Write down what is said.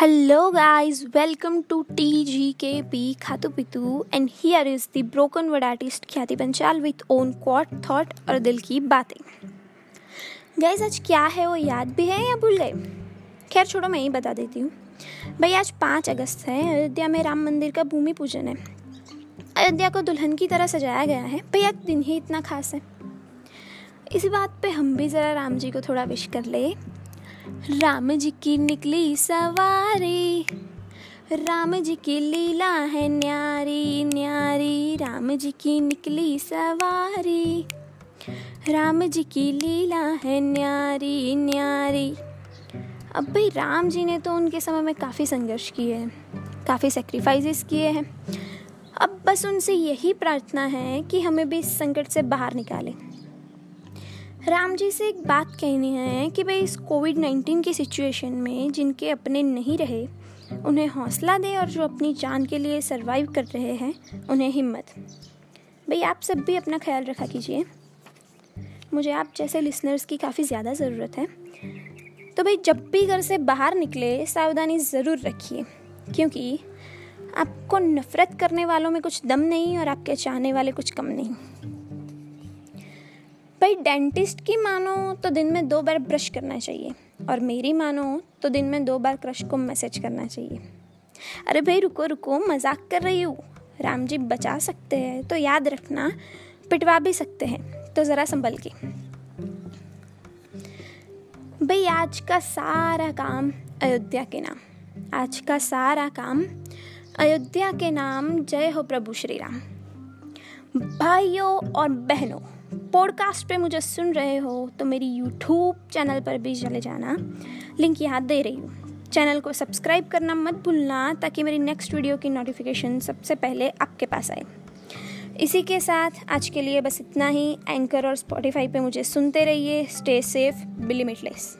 Hello, guys, welcome to TGKP Khatu Pitu, and here is the broken word artist ख्याति Panchal with own quote, thought और दिल की बातें। Guys आज क्या है वो याद भी है या भूल गए? खैर छोड़ो मैं ही बता देती हूँ। भाई आज पाँच अगस्त है। अयोध्या में राम मंदिर का भूमि पूजन है। अयोध्या को दुल्हन की तरह सजाया गया है। भाई आज दिन ही इतना खास है। इसी बात पे हम भी ज़रा राम जी को थोड़ा विश कर ले। राम जी की निकली सवारी, राम जी की लीला है न्यारी न्यारी। राम जी की निकली सवारी, राम जी की लीला है न्यारी न्यारी। अब भाई, राम जी ने तो उनके समय में काफ़ी संघर्ष किए हैं, काफ़ी सेक्रीफाइसेस किए हैं। अब बस उनसे यही प्रार्थना है कि हमें भी इस संकट से बाहर निकालें। राम जी से एक बात कहनी है कि भाई इस कोविड नाइन्टीन की सिचुएशन में जिनके अपने नहीं रहे, उन्हें हौसला दे और जो अपनी जान के लिए सरवाइव कर रहे हैं, उन्हें हिम्मत। भाई आप सब भी अपना ख्याल रखा कीजिए। मुझे आप जैसे लिसनर्स की काफ़ी ज़्यादा ज़रूरत है। तो भाई जब भी घर से बाहर निकले, सावधानी ज़रूर रखिए, क्योंकि आपको नफ़रत करने वालों में कुछ दम नहीं और आपके चाहने वाले कुछ कम नहीं। भाई डेंटिस्ट की मानो तो दिन में दो बार ब्रश करना चाहिए और मेरी मानो तो दिन में दो बार क्रश को मैसेज करना चाहिए। अरे भाई, रुको रुको, मज़ाक कर रही हूँ। राम जी, बचा सकते हैं तो याद रखना, पिटवा भी सकते हैं तो ज़रा संभल के। भाई, आज का सारा काम अयोध्या के नाम। आज का सारा काम अयोध्या के नाम। जय हो प्रभु श्री राम। भाइयों और बहनों पॉडकास्ट पे मुझे सुन रहे हो तो मेरी यूट्यूब चैनल पर भी चले जाना। लिंक यहाँ दे रही हूँ। चैनल को सब्सक्राइब करना मत भूलना, ताकि मेरी नेक्स्ट वीडियो की नोटिफिकेशन सबसे पहले आपके पास आए। इसी के साथ आज के लिए बस इतना ही। एंकर और स्पॉटिफाई पे मुझे सुनते रहिए। Stay safe बिलिमिटलेस